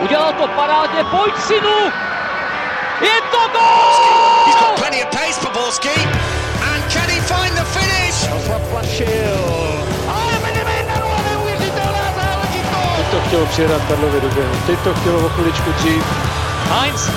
Udělal to parádně, pojď synu! Je to gol! He's got plenty of pace for Borski. And can he find the finish? Záležitost! Teď to chtělo přijedat Karlovi do běhu. Teď to chtělo o chviličku dřív. Heinz.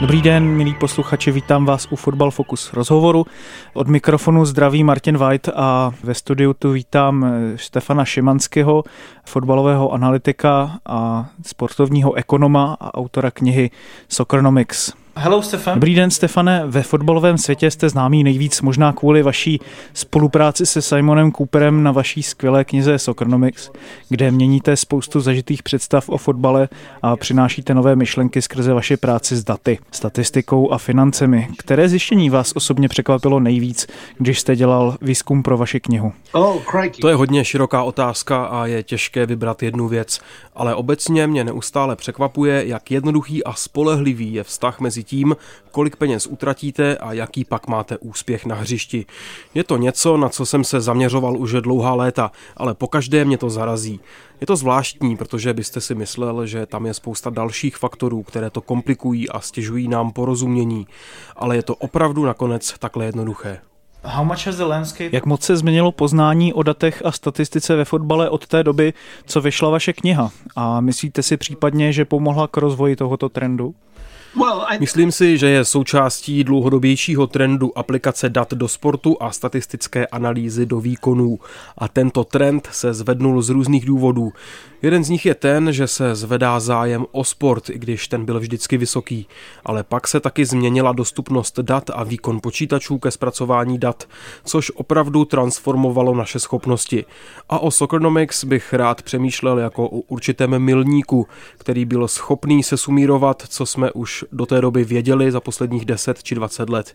Dobrý den, milí posluchači, vítám vás u Fotbal Focus rozhovoru. Od mikrofonu zdraví Martin White a ve studiu tu vítám eh, Stefana Šimanského, fotbalového analytika a sportovního ekonoma a autora knihy Soccernomics. Hello, Stefan. Dobrý den, Stefane. Ve fotbalovém světě jste známý nejvíc možná kvůli vaší spolupráci se Simonem Cooperem na vaší skvělé knize Soccernomics, kde měníte spoustu zažitých představ o fotbale a přinášíte nové myšlenky skrze vaši práci s daty, statistikou a financemi. Které zjištění vás osobně překvapilo nejvíc, když jste dělal výzkum pro vaši knihu? To je hodně široká otázka a je těžké vybrat jednu věc, ale obecně mě neustále překvapuje, jak jednoduchý a spolehlivý je vztah mezi tím, kolik peněz utratíte a jaký pak máte úspěch na hřišti. Je to něco, na co jsem se zaměřoval už dlouhá léta, ale pokaždé mě to zarazí. Je to zvláštní, protože byste si myslel, že tam je spousta dalších faktorů, které to komplikují a stěžují nám porozumění, ale je to opravdu nakonec takhle jednoduché. How much has the landscape... Jak moc se změnilo poznání o datech a statistice ve fotbale od té doby, co vyšla vaše kniha? A myslíte si případně, že pomohla k rozvoji tohoto trendu? Myslím si, že je součástí dlouhodobějšího trendu aplikace dat do sportu a statistické analýzy do výkonů. A tento trend se zvednul z různých důvodů. Jeden z nich je ten, že se zvedá zájem o sport, i když ten byl vždycky vysoký. Ale pak se taky změnila dostupnost dat a výkon počítačů ke zpracování dat, což opravdu transformovalo naše schopnosti. A o Soccernomics bych rád přemýšlel jako o určitém milníku, který byl schopný se sumírovat, co jsme už do té doby věděli za posledních 10 či 20 let.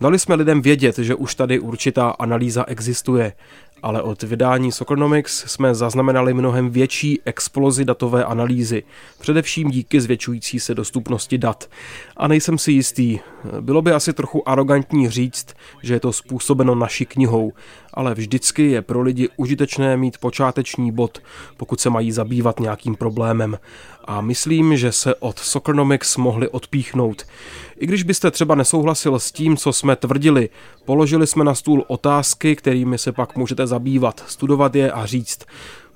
Dali jsme lidem vědět, že už tady určitá analýza existuje, ale od vydání Soccernomics jsme zaznamenali mnohem větší explozi datové analýzy, především díky zvětšující se dostupnosti dat. A nejsem si jistý, bylo by asi trochu arrogantní říct, že je to způsobeno naší knihou, ale vždycky je pro lidi užitečné mít počáteční bod, pokud se mají zabývat nějakým problémem. A myslím, že se od Soccernomics mohli odpíchnout. I když byste třeba nesouhlasil s tím, co jsme tvrdili, položili jsme na stůl otázky, kterými se pak můžete zabývat, studovat je a říct.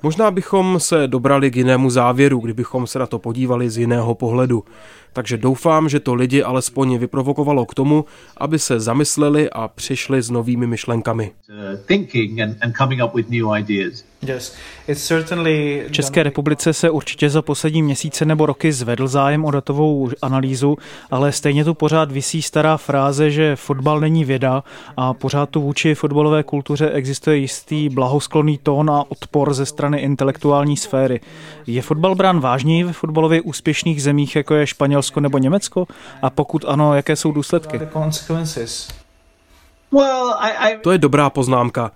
Možná bychom se dobrali k jinému závěru, kdybychom se na to podívali z jiného pohledu. Takže doufám, že to lidi alespoň vyprovokovalo k tomu, aby se zamysleli a přišli s novými myšlenkami. V České republice se určitě za poslední měsíce nebo roky zvedl zájem o datovou analýzu, ale stejně tu pořád visí stará fráze, že fotbal není věda a pořád tu vůči fotbalové kultuře existuje jistý blahosklonný tón a odpor ze strany intelektuální sféry. Je fotbal brán vážněji ve fotbalově úspěšných zemích, jako je Španělsko nebo Německo? A pokud ano, jaké jsou důsledky? To je dobrá poznámka.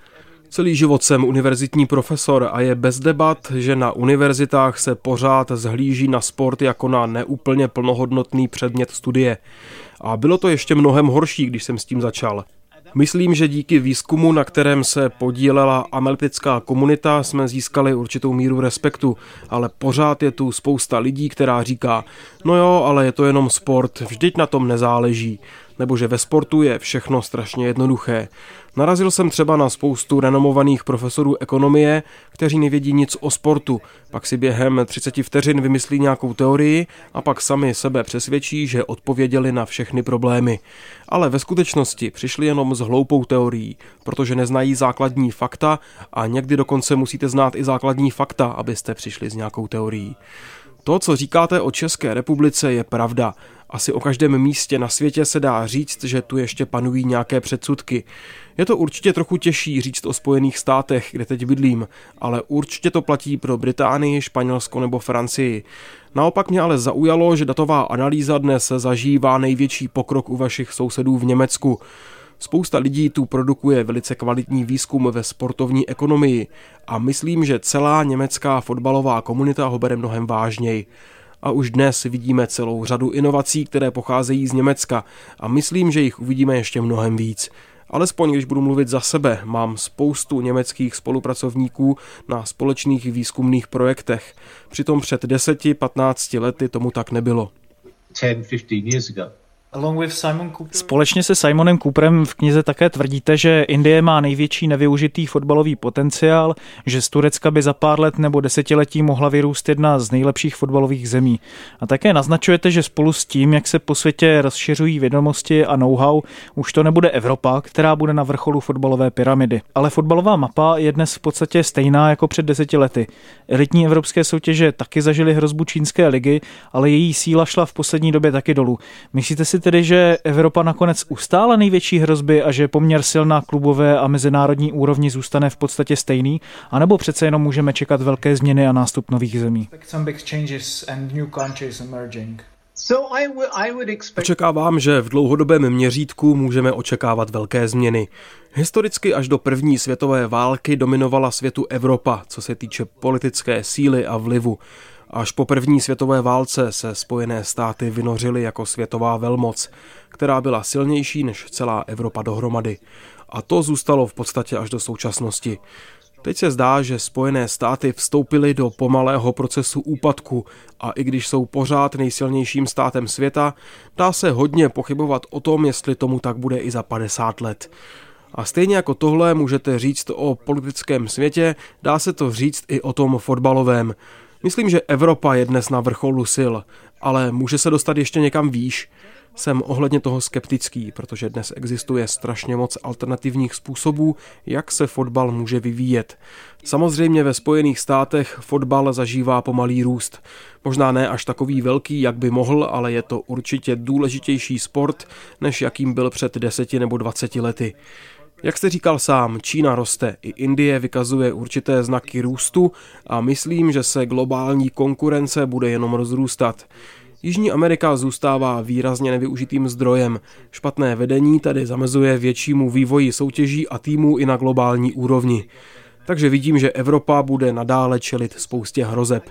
Celý život jsem univerzitní profesor a je bez debat, že na univerzitách se pořád zhlíží na sport jako na neúplně plnohodnotný předmět studie. A bylo to ještě mnohem horší, když jsem s tím začal. Myslím, že díky výzkumu, na kterém se podílela analytická komunita, jsme získali určitou míru respektu, ale pořád je tu spousta lidí, která říká, no jo, ale je to jenom sport, vždyť na tom nezáleží, nebo že ve sportu je všechno strašně jednoduché. Narazil jsem třeba na spoustu renomovaných profesorů ekonomie, kteří nevědí nic o sportu, pak si během 30 vteřin vymyslí nějakou teorii a pak sami sebe přesvědčí, že odpověděli na všechny problémy. Ale ve skutečnosti přišli jenom s hloupou teorií, protože neznají základní fakta a někdy dokonce musíte znát i základní fakta, abyste přišli s nějakou teorií. To, co říkáte o České republice, je pravda. Asi o každém místě na světě se dá říct, že tu ještě panují nějaké předsudky. Je to určitě trochu těžší říct o Spojených státech, kde teď bydlím, ale určitě to platí pro Británii, Španělsko nebo Francii. Naopak mě ale zaujalo, že datová analýza dnes zažívá největší pokrok u vašich sousedů v Německu. Spousta lidí tu produkuje velice kvalitní výzkum ve sportovní ekonomii a myslím, že celá německá fotbalová komunita ho bere mnohem vážněji. A už dnes vidíme celou řadu inovací, které pocházejí z Německa a myslím, že jich uvidíme ještě mnohem víc. Alespoň když budu mluvit za sebe, mám spoustu německých spolupracovníků na společných výzkumných projektech. Přitom před 10-15 lety tomu tak nebylo. 10, 15 years ago. Společně se Simonem Cooperem v knize také tvrdíte, že Indie má největší nevyužitý fotbalový potenciál, že z Turecka by za pár let nebo desetiletí mohla vyrůst jedna z nejlepších fotbalových zemí. A také naznačujete, že spolu s tím, jak se po světě rozšiřují vědomosti a know-how, už to nebude Evropa, která bude na vrcholu fotbalové pyramidy. Ale fotbalová mapa je dnes v podstatě stejná jako před deseti lety. Elitní evropské soutěže taky zažily hrozbu čínské ligy, ale její síla šla v poslední době taky dolů. Myslíte si tedy, že Evropa nakonec ustála největší hrozby a že poměr sil na klubové a mezinárodní úrovni zůstane v podstatě stejný? A nebo přece jenom můžeme čekat velké změny a nástup nových zemí? Očekávám, že v dlouhodobém měřítku můžeme očekávat velké změny. Historicky až do první světové války dominovala světu Evropa, co se týče politické síly a vlivu. Až po první světové válce se Spojené státy vynořily jako světová velmoc, která byla silnější než celá Evropa dohromady. A to zůstalo v podstatě až do současnosti. Teď se zdá, že Spojené státy vstoupily do pomalého procesu úpadku a i když jsou pořád nejsilnějším státem světa, dá se hodně pochybovat o tom, jestli tomu tak bude i za 50 let. A stejně jako tohle můžete říct o politickém světě, dá se to říct i o tom fotbalovém. Myslím, že Evropa je dnes na vrcholu sil, ale může se dostat ještě někam výš. Jsem ohledně toho skeptický, protože dnes existuje strašně moc alternativních způsobů, jak se fotbal může vyvíjet. Samozřejmě ve Spojených státech fotbal zažívá pomalý růst. Možná ne až takový velký, jak by mohl, ale je to určitě důležitější sport, než jakým byl před deseti nebo dvaceti lety. Jak jste říkal sám, Čína roste, i Indie vykazuje určité znaky růstu a myslím, že se globální konkurence bude jenom rozrůstat. Jižní Amerika zůstává výrazně nevyužitým zdrojem. Špatné vedení tady zamezuje většímu vývoji soutěží a týmů i na globální úrovni. Takže vidím, že Evropa bude nadále čelit spoustě hrozeb.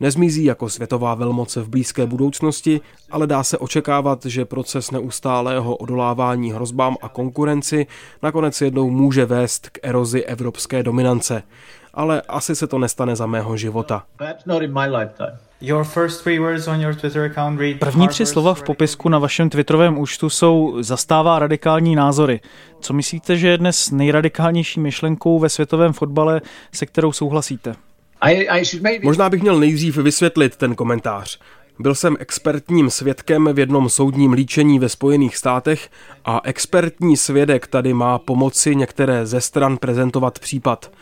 Nezmizí jako světová velmoce v blízké budoucnosti, ale dá se očekávat, že proces neustálého odolávání hrozbám a konkurenci nakonec jednou může vést k erozi evropské dominance. Ale asi se to nestane za mého života. První tři slova v popisku na vašem Twitterovém účtu jsou zastává radikální názory. Co myslíte, že je dnes nejradikálnější myšlenkou ve světovém fotbale, se kterou souhlasíte? Možná bych měl nejdřív vysvětlit ten komentář. Byl jsem expertním svědkem v jednom soudním líčení ve Spojených státech a expertní svědek tady má pomoci některé ze stran prezentovat případ.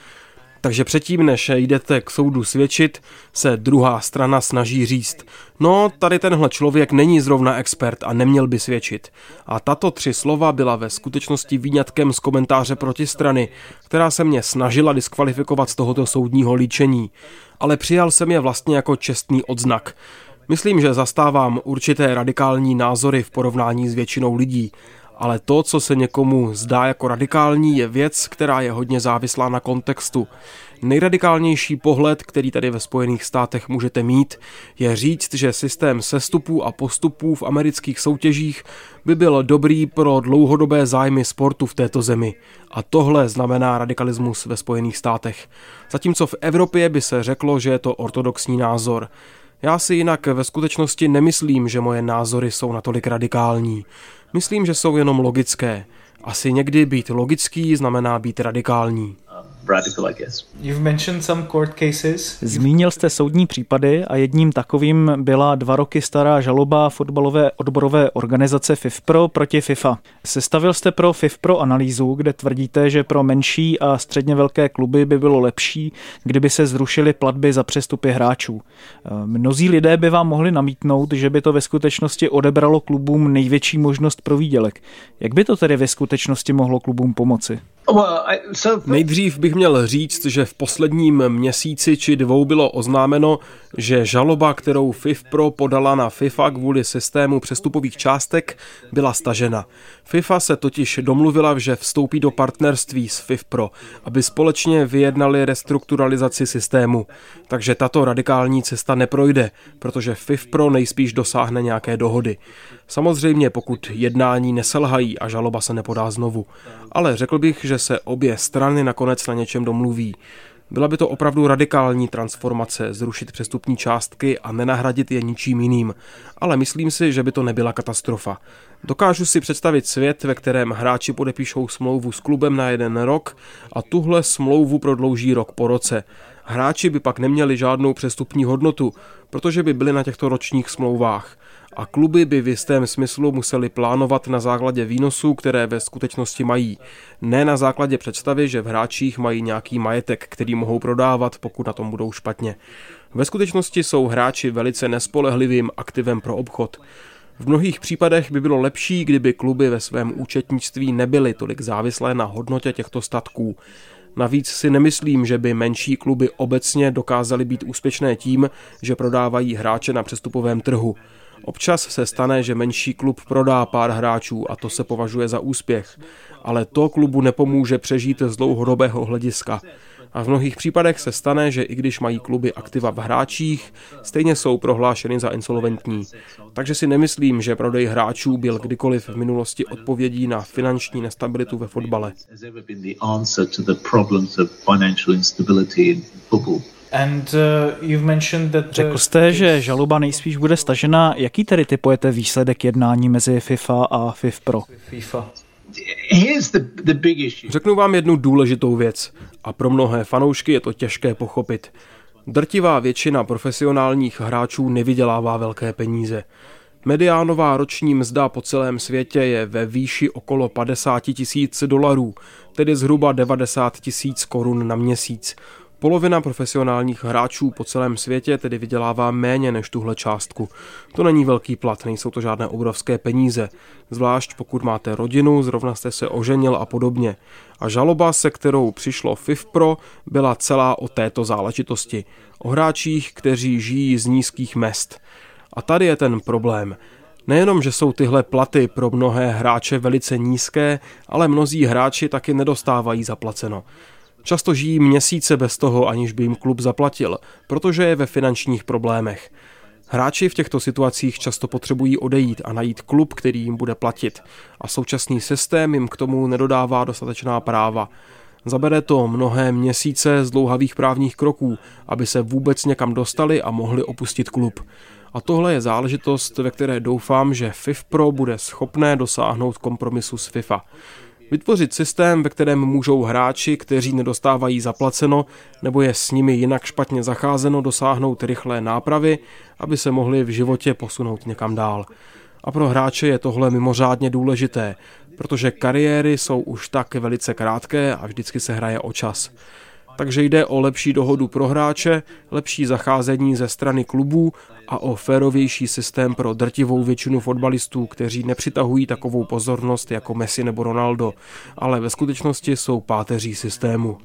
Takže předtím, než jdete k soudu svědčit, se druhá strana snaží říct, no tady tenhle člověk není zrovna expert a neměl by svědčit. A tato tři slova byla ve skutečnosti výňatkem z komentáře protistrany, která se mě snažila diskvalifikovat z tohoto soudního líčení. Ale přijal jsem je vlastně jako čestný odznak. Myslím, že zastávám určité radikální názory v porovnání s většinou lidí, ale to, co se někomu zdá jako radikální, je věc, která je hodně závislá na kontextu. Nejradikálnější pohled, který tady ve Spojených státech můžete mít, je říct, že systém sestupů a postupů v amerických soutěžích by byl dobrý pro dlouhodobé zájmy sportu v této zemi. A tohle znamená radikalismus ve Spojených státech. Zatímco v Evropě by se řeklo, že je to ortodoxní názor. Já si jinak ve skutečnosti nemyslím, že moje názory jsou natolik radikální. Myslím, že jsou jenom logické. Asi někdy být logický znamená být radikální radical, I guess. You've mentioned some court cases. Zmínil jste soudní případy a jedním takovým byla dva roky stará žaloba fotbalové odborové organizace FIFPro proti FIFA. Sestavil jste pro FIFPro analýzu, kde tvrdíte, že pro menší a středně velké kluby by bylo lepší, kdyby se zrušily platby za přestupy hráčů. Mnozí lidé by vám mohli namítnout, že by to ve skutečnosti odebralo klubům největší možnost pro výdělek. Jak by to tedy ve skutečnosti mohlo klubům pomoci? Nejdřív bych měl říct, že v posledním měsíci či dvou bylo oznámeno, že žaloba, kterou FIFPro podala na FIFA kvůli systému přestupových částek, byla stažena. FIFA se totiž domluvila, že vstoupí do partnerství s FIFPro, aby společně vyjednali restrukturalizaci systému. Takže tato radikální cesta neprojde, protože FIFPro nejspíš dosáhne nějaké dohody. Samozřejmě, pokud jednání neselhají a žaloba se nepodá znovu. Ale řekl bych, že se obě strany nakonec na něčem domluví. Byla by to opravdu radikální transformace, zrušit přestupní částky a nenahradit je ničím jiným. Ale myslím si, že by to nebyla katastrofa. Dokážu si představit svět, ve kterém hráči podepíšou smlouvu s klubem na jeden rok a tuhle smlouvu prodlouží rok po roce. Hráči by pak neměli žádnou přestupní hodnotu, protože by byli na těchto ročních smlouvách a kluby by v jistém smyslu museli plánovat na základě výnosů, které ve skutečnosti mají. Ne na základě představy, že v hráčích mají nějaký majetek, který mohou prodávat, pokud na tom budou špatně. Ve skutečnosti jsou hráči velice nespolehlivým aktivem pro obchod. V mnohých případech by bylo lepší, kdyby kluby ve svém účetnictví nebyly tolik závislé na hodnotě těchto statků. Navíc si nemyslím, že by menší kluby obecně dokázaly být úspěšné tím, že prodávají hráče na přestupovém trhu. Občas se stane, že menší klub prodá pár hráčů a to se považuje za úspěch, ale to klubu nepomůže přežít z dlouhodobého hlediska. A v mnohých případech se stane, že i když mají kluby aktiva v hráčích, stejně jsou prohlášeny za insolventní. Takže si nemyslím, že prodej hráčů byl kdykoliv v minulosti odpovědí na finanční nestabilitu ve fotbale. And, uh, you've mentioned that Řekl jste, že žaloba nejspíš bude stažena. Jaký tedy typujete výsledek jednání mezi FIFA a FIFPro? FIFA. Řeknu vám jednu důležitou věc a pro mnohé fanoušky je to těžké pochopit. Drtivá většina profesionálních hráčů nevydělává velké peníze. Mediánová roční mzda po celém světě je ve výši okolo 50 tisíc dolarů, tedy zhruba 90 tisíc korun na měsíc. Polovina profesionálních hráčů po celém světě tedy vydělává méně než tuhle částku. To není velký plat, nejsou to žádné obrovské peníze, zvlášť pokud máte rodinu, zrovna jste se oženil a podobně. A žaloba, se kterou přišlo FIFPro, byla celá o této záležitosti. O hráčích, kteří žijí z nízkých mest. A tady je ten problém. Nejenom, že jsou tyhle platy pro mnohé hráče velice nízké, ale mnozí hráči taky nedostávají zaplaceno. Často žijí měsíce bez toho, aniž by jim klub zaplatil, protože je ve finančních problémech. Hráči v těchto situacích často potřebují odejít a najít klub, který jim bude platit a současný systém jim k tomu nedodává dostatečná práva. Zabere to mnohé měsíce z dlouhavých právních kroků, aby se vůbec někam dostali a mohli opustit klub. A tohle je záležitost, ve které doufám, že FIFPro bude schopné dosáhnout kompromisu s FIFA. Vytvořit systém, ve kterém můžou hráči, kteří nedostávají zaplaceno nebo je s nimi jinak špatně zacházeno, dosáhnout rychlé nápravy, aby se mohli v životě posunout někam dál. A pro hráče je tohle mimořádně důležité, protože kariéry jsou už tak velice krátké a vždycky se hraje o čas. Takže jde o lepší dohodu pro hráče, lepší zacházení ze strany klubů a o férovější systém pro drtivou většinu fotbalistů, kteří nepřitahují takovou pozornost jako Messi nebo Ronaldo, ale ve skutečnosti jsou páteří systému.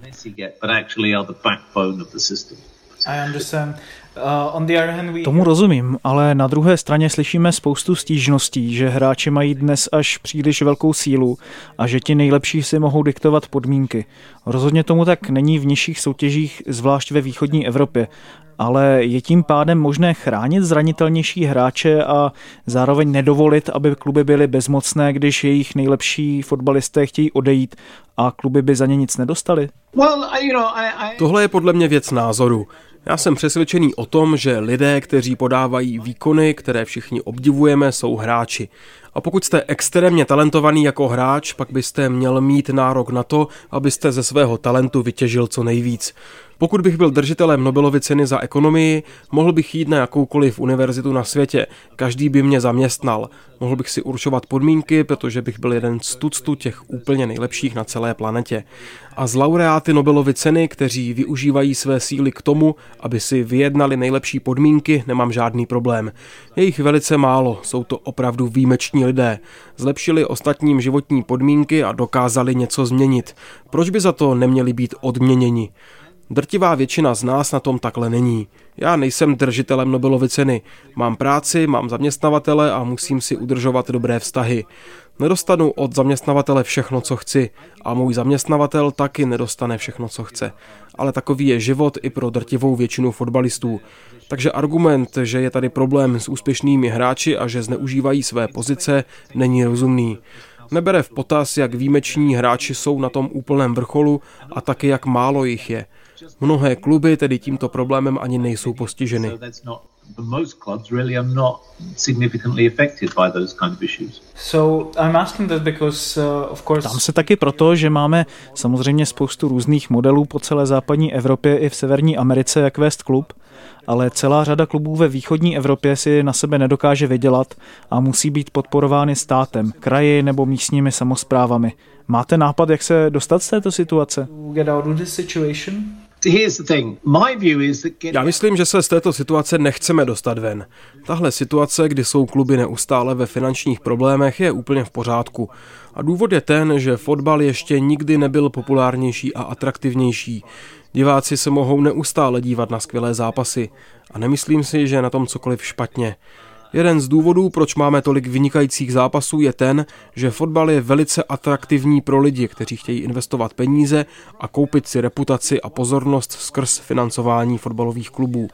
Uh, Tomu rozumím, ale na druhé straně slyšíme spoustu stížností, že hráči mají dnes až příliš velkou sílu a že ti nejlepší si mohou diktovat podmínky. Rozhodně tomu tak není v nižších soutěžích, zvlášť ve východní Evropě. Ale je tím pádem možné chránit zranitelnější hráče a zároveň nedovolit, aby kluby byly bezmocné, když jejich nejlepší fotbalisté chtějí odejít a kluby by za ně nic nedostali? Tohle je podle mě věc názoru. Já jsem přesvědčený o tom, že lidé, kteří podávají výkony, které všichni obdivujeme, jsou hráči. A pokud jste extrémně talentovaný jako hráč, pak byste měl mít nárok na to, abyste ze svého talentu vytěžil co nejvíc. Pokud bych byl držitelem Nobelovy ceny za ekonomii, mohl bych jít na jakoukoliv univerzitu na světě. Každý by mě zaměstnal. Mohl bych si určovat podmínky, protože bych byl jeden z tuctu těch úplně nejlepších na celé planetě. A z laureáty Nobelovy ceny, kteří využívají své síly k tomu, aby si vyjednali nejlepší podmínky, nemám žádný problém. Je jich velice málo, jsou to opravdu výjimeční lidé. Zlepšili ostatním životní podmínky a dokázali něco změnit. Proč by za to neměli být odměněni? Drtivá většina z nás na tom takhle není. Já nejsem držitelem Nobelovy ceny. Mám práci, mám zaměstnavatele a musím si udržovat dobré vztahy. Nedostanu od zaměstnavatele všechno, co chci a můj zaměstnavatel taky nedostane všechno, co chce. Ale takový je život i pro drtivou většinu fotbalistů. Takže argument, že je tady problém s úspěšnými hráči a že zneužívají své pozice, není rozumný. Nebere v potaz, jak výjimeční hráči jsou na tom úplném vrcholu a taky jak málo jich je. Mnohé kluby tedy tímto problémem ani nejsou postiženy. Tam se taky proto, že máme samozřejmě spoustu různých modelů po celé západní Evropě i v Severní Americe, jak vést klub, ale celá řada klubů ve východní Evropě si na sebe nedokáže vydělat a musí být podporovány státem, kraji nebo místními samozprávami. Máte nápad, jak se dostat z této situace? Já myslím, že se z této situace nechceme dostat ven. Tahle situace, kdy jsou kluby neustále ve finančních problémech, je úplně v pořádku. A důvod je ten, že fotbal ještě nikdy nebyl populárnější a atraktivnější. Diváci se mohou neustále dívat na skvělé zápasy a nemyslím si, že je na tom cokoliv špatně. Jeden z důvodů, proč máme tolik vynikajících zápasů, je ten, že fotbal je velice atraktivní pro lidi, kteří chtějí investovat peníze a koupit si reputaci a pozornost skrz financování fotbalových klubů.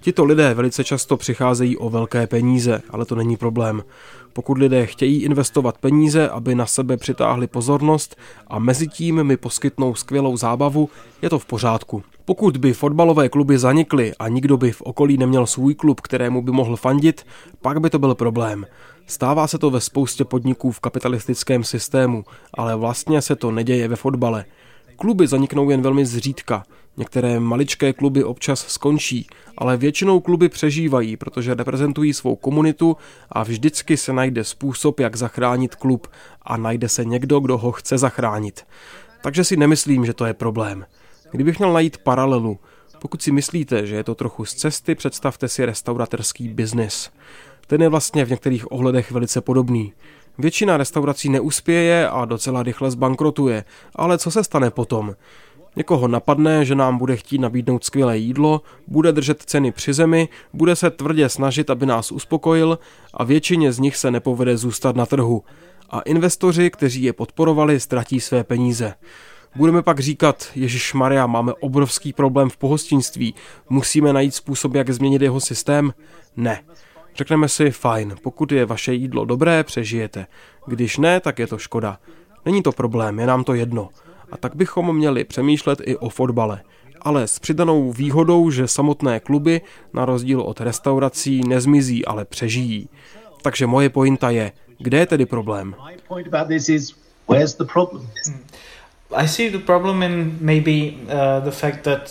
Tito lidé velice často přicházejí o velké peníze, ale to není problém. Pokud lidé chtějí investovat peníze, aby na sebe přitáhli pozornost a mezi tím mi poskytnou skvělou zábavu, je to v pořádku. Pokud by fotbalové kluby zanikly a nikdo by v okolí neměl svůj klub, kterému by mohl fandit, pak by to byl problém. Stává se to ve spoustě podniků v kapitalistickém systému, ale vlastně se to neděje ve fotbale. Kluby zaniknou jen velmi zřídka. Některé maličké kluby občas skončí, ale většinou kluby přežívají, protože reprezentují svou komunitu a vždycky se najde způsob, jak zachránit klub a najde se někdo, kdo ho chce zachránit. Takže si nemyslím, že to je problém. Kdybych měl najít paralelu, pokud si myslíte, že je to trochu z cesty, představte si restauratorský biznis. Ten je vlastně v některých ohledech velice podobný. Většina restaurací neuspěje a docela rychle zbankrotuje, ale co se stane potom? Někoho napadne, že nám bude chtít nabídnout skvělé jídlo, bude držet ceny při zemi, bude se tvrdě snažit, aby nás uspokojil a většině z nich se nepovede zůstat na trhu. A investoři, kteří je podporovali, ztratí své peníze. Budeme pak říkat, Ježíš Maria, máme obrovský problém v pohostinství, musíme najít způsob, jak změnit jeho systém? Ne. Řekneme si, fajn, pokud je vaše jídlo dobré, přežijete. Když ne, tak je to škoda. Není to problém, je nám to jedno. A tak bychom měli přemýšlet i o fotbale. Ale s přidanou výhodou, že samotné kluby, na rozdíl od restaurací, nezmizí, ale přežijí. Takže moje pointa je, kde je tedy problém?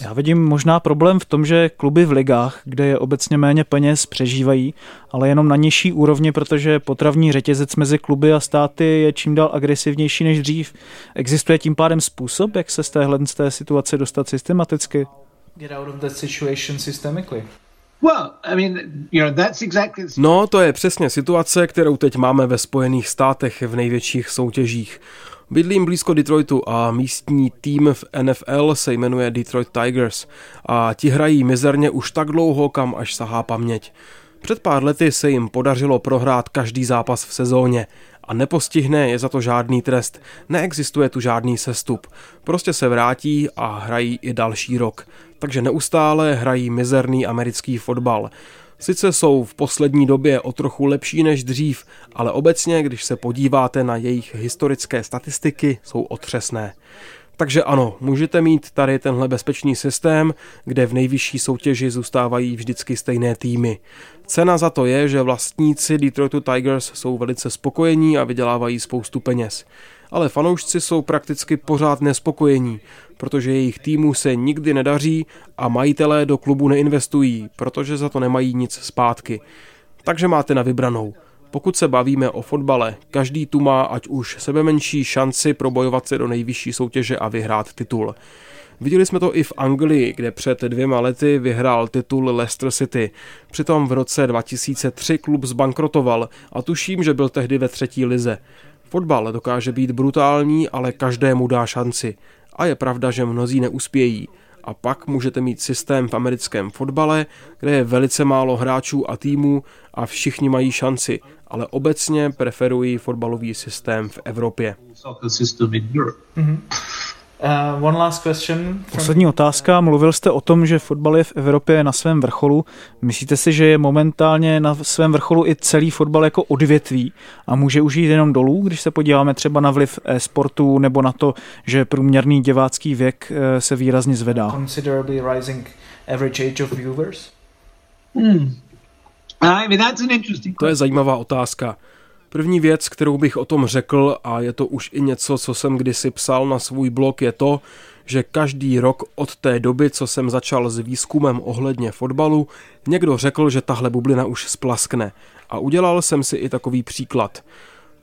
Já vidím možná problém v tom, že kluby v ligách, kde je obecně méně peněz, přežívají, ale jenom na nižší úrovni, protože potravní řetězec mezi kluby a státy je čím dál agresivnější než dřív. Existuje tím pádem způsob, jak se z téhle z té situace dostat systematicky? Get out of that situation systemically. No, to je přesně situace, kterou teď máme ve Spojených státech v největších soutěžích. Bydlím blízko Detroitu a místní tým v NFL se jmenuje Detroit Tigers a ti hrají mizerně už tak dlouho, kam až sahá paměť. Před pár lety se jim podařilo prohrát každý zápas v sezóně a nepostihne je za to žádný trest. Neexistuje tu žádný sestup. Prostě se vrátí a hrají i další rok. Takže neustále hrají mizerný americký fotbal. Sice jsou v poslední době o trochu lepší než dřív, ale obecně, když se podíváte na jejich historické statistiky, jsou otřesné. Takže ano, můžete mít tady tenhle bezpečný systém, kde v nejvyšší soutěži zůstávají vždycky stejné týmy. Cena za to je, že vlastníci Detroitu Tigers jsou velice spokojení a vydělávají spoustu peněz. Ale fanoušci jsou prakticky pořád nespokojení, protože jejich týmu se nikdy nedaří a majitelé do klubu neinvestují, protože za to nemají nic zpátky. Takže máte na vybranou. Pokud se bavíme o fotbale, každý tu má ať už sebe menší šanci probojovat se do nejvyšší soutěže a vyhrát titul. Viděli jsme to i v Anglii, kde před dvěma lety vyhrál titul Leicester City. Přitom v roce 2003 klub zbankrotoval a tuším, že byl tehdy ve třetí lize. Fotbal dokáže být brutální, ale každému dá šanci. A je pravda, že mnozí neuspějí. A pak můžete mít systém v americkém fotbale, kde je velice málo hráčů a týmů a všichni mají šanci, ale obecně preferují fotbalový systém v Evropě. Mm-hmm. Uh, one last question from... Poslední otázka. Mluvil jste o tom, že fotbal je v Evropě na svém vrcholu. Myslíte si, že je momentálně na svém vrcholu i celý fotbal jako odvětví a může už jít jenom dolů, když se podíváme třeba na vliv sportu nebo na to, že průměrný divácký věk eh, se výrazně zvedá? Considerably rising average age of viewers? Hmm. I mean, that's an interesting to je zajímavá otázka. První věc, kterou bych o tom řekl, a je to už i něco, co jsem kdysi psal na svůj blog, je to, že každý rok od té doby, co jsem začal s výzkumem ohledně fotbalu, někdo řekl, že tahle bublina už splaskne. A udělal jsem si i takový příklad.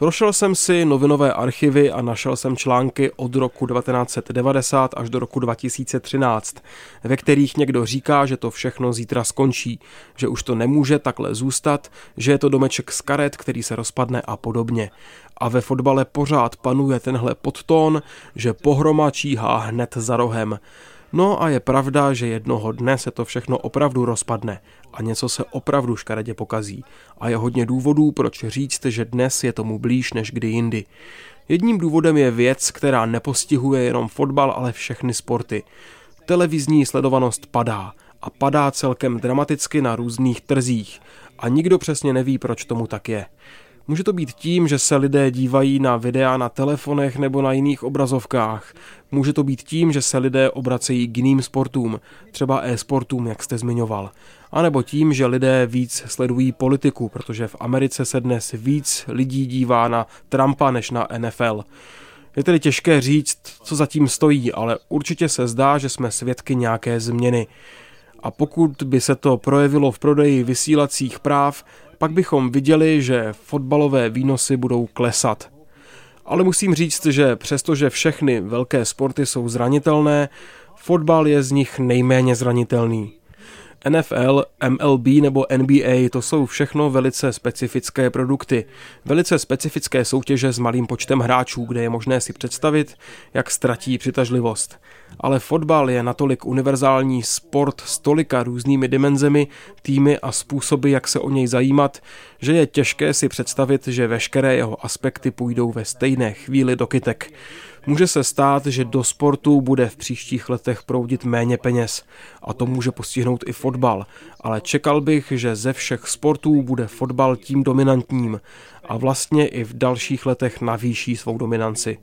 Prošel jsem si novinové archivy a našel jsem články od roku 1990 až do roku 2013, ve kterých někdo říká, že to všechno zítra skončí, že už to nemůže takhle zůstat, že je to domeček z karet, který se rozpadne a podobně. A ve fotbale pořád panuje tenhle podtón, že pohroma číhá hned za rohem. No a je pravda, že jednoho dne se to všechno opravdu rozpadne a něco se opravdu škaredě pokazí. A je hodně důvodů, proč říct, že dnes je tomu blíž než kdy jindy. Jedním důvodem je věc, která nepostihuje jenom fotbal, ale všechny sporty. Televizní sledovanost padá a padá celkem dramaticky na různých trzích a nikdo přesně neví, proč tomu tak je. Může to být tím, že se lidé dívají na videa na telefonech nebo na jiných obrazovkách. Může to být tím, že se lidé obracejí k jiným sportům, třeba e-sportům, jak jste zmiňoval. A nebo tím, že lidé víc sledují politiku, protože v Americe se dnes víc lidí dívá na Trumpa než na NFL. Je tedy těžké říct, co zatím stojí, ale určitě se zdá, že jsme svědky nějaké změny. A pokud by se to projevilo v prodeji vysílacích práv, pak bychom viděli, že fotbalové výnosy budou klesat. Ale musím říct, že přestože všechny velké sporty jsou zranitelné, fotbal je z nich nejméně zranitelný. NFL, MLB nebo NBA to jsou všechno velice specifické produkty. Velice specifické soutěže s malým počtem hráčů, kde je možné si představit, jak ztratí přitažlivost. Ale fotbal je natolik univerzální sport s tolika různými dimenzemi, týmy a způsoby, jak se o něj zajímat, že je těžké si představit, že veškeré jeho aspekty půjdou ve stejné chvíli do kytek. Může se stát, že do sportu bude v příštích letech proudit méně peněz a to může postihnout i fotbal, ale čekal bych, že ze všech sportů bude fotbal tím dominantním a vlastně i v dalších letech navýší svou dominanci.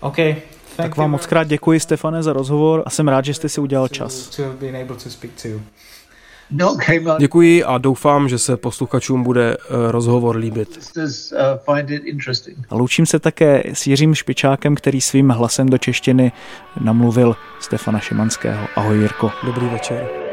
Okay. Tak vám moc krát děkuji, Stefane, za rozhovor a jsem rád, že jste si udělal čas. No, Děkuji a doufám, že se posluchačům bude eh, rozhovor líbit. A loučím se také s Jiřím Špičákem, který svým hlasem do češtiny namluvil Stefana Šimanského. Ahoj Jirko. Dobrý večer.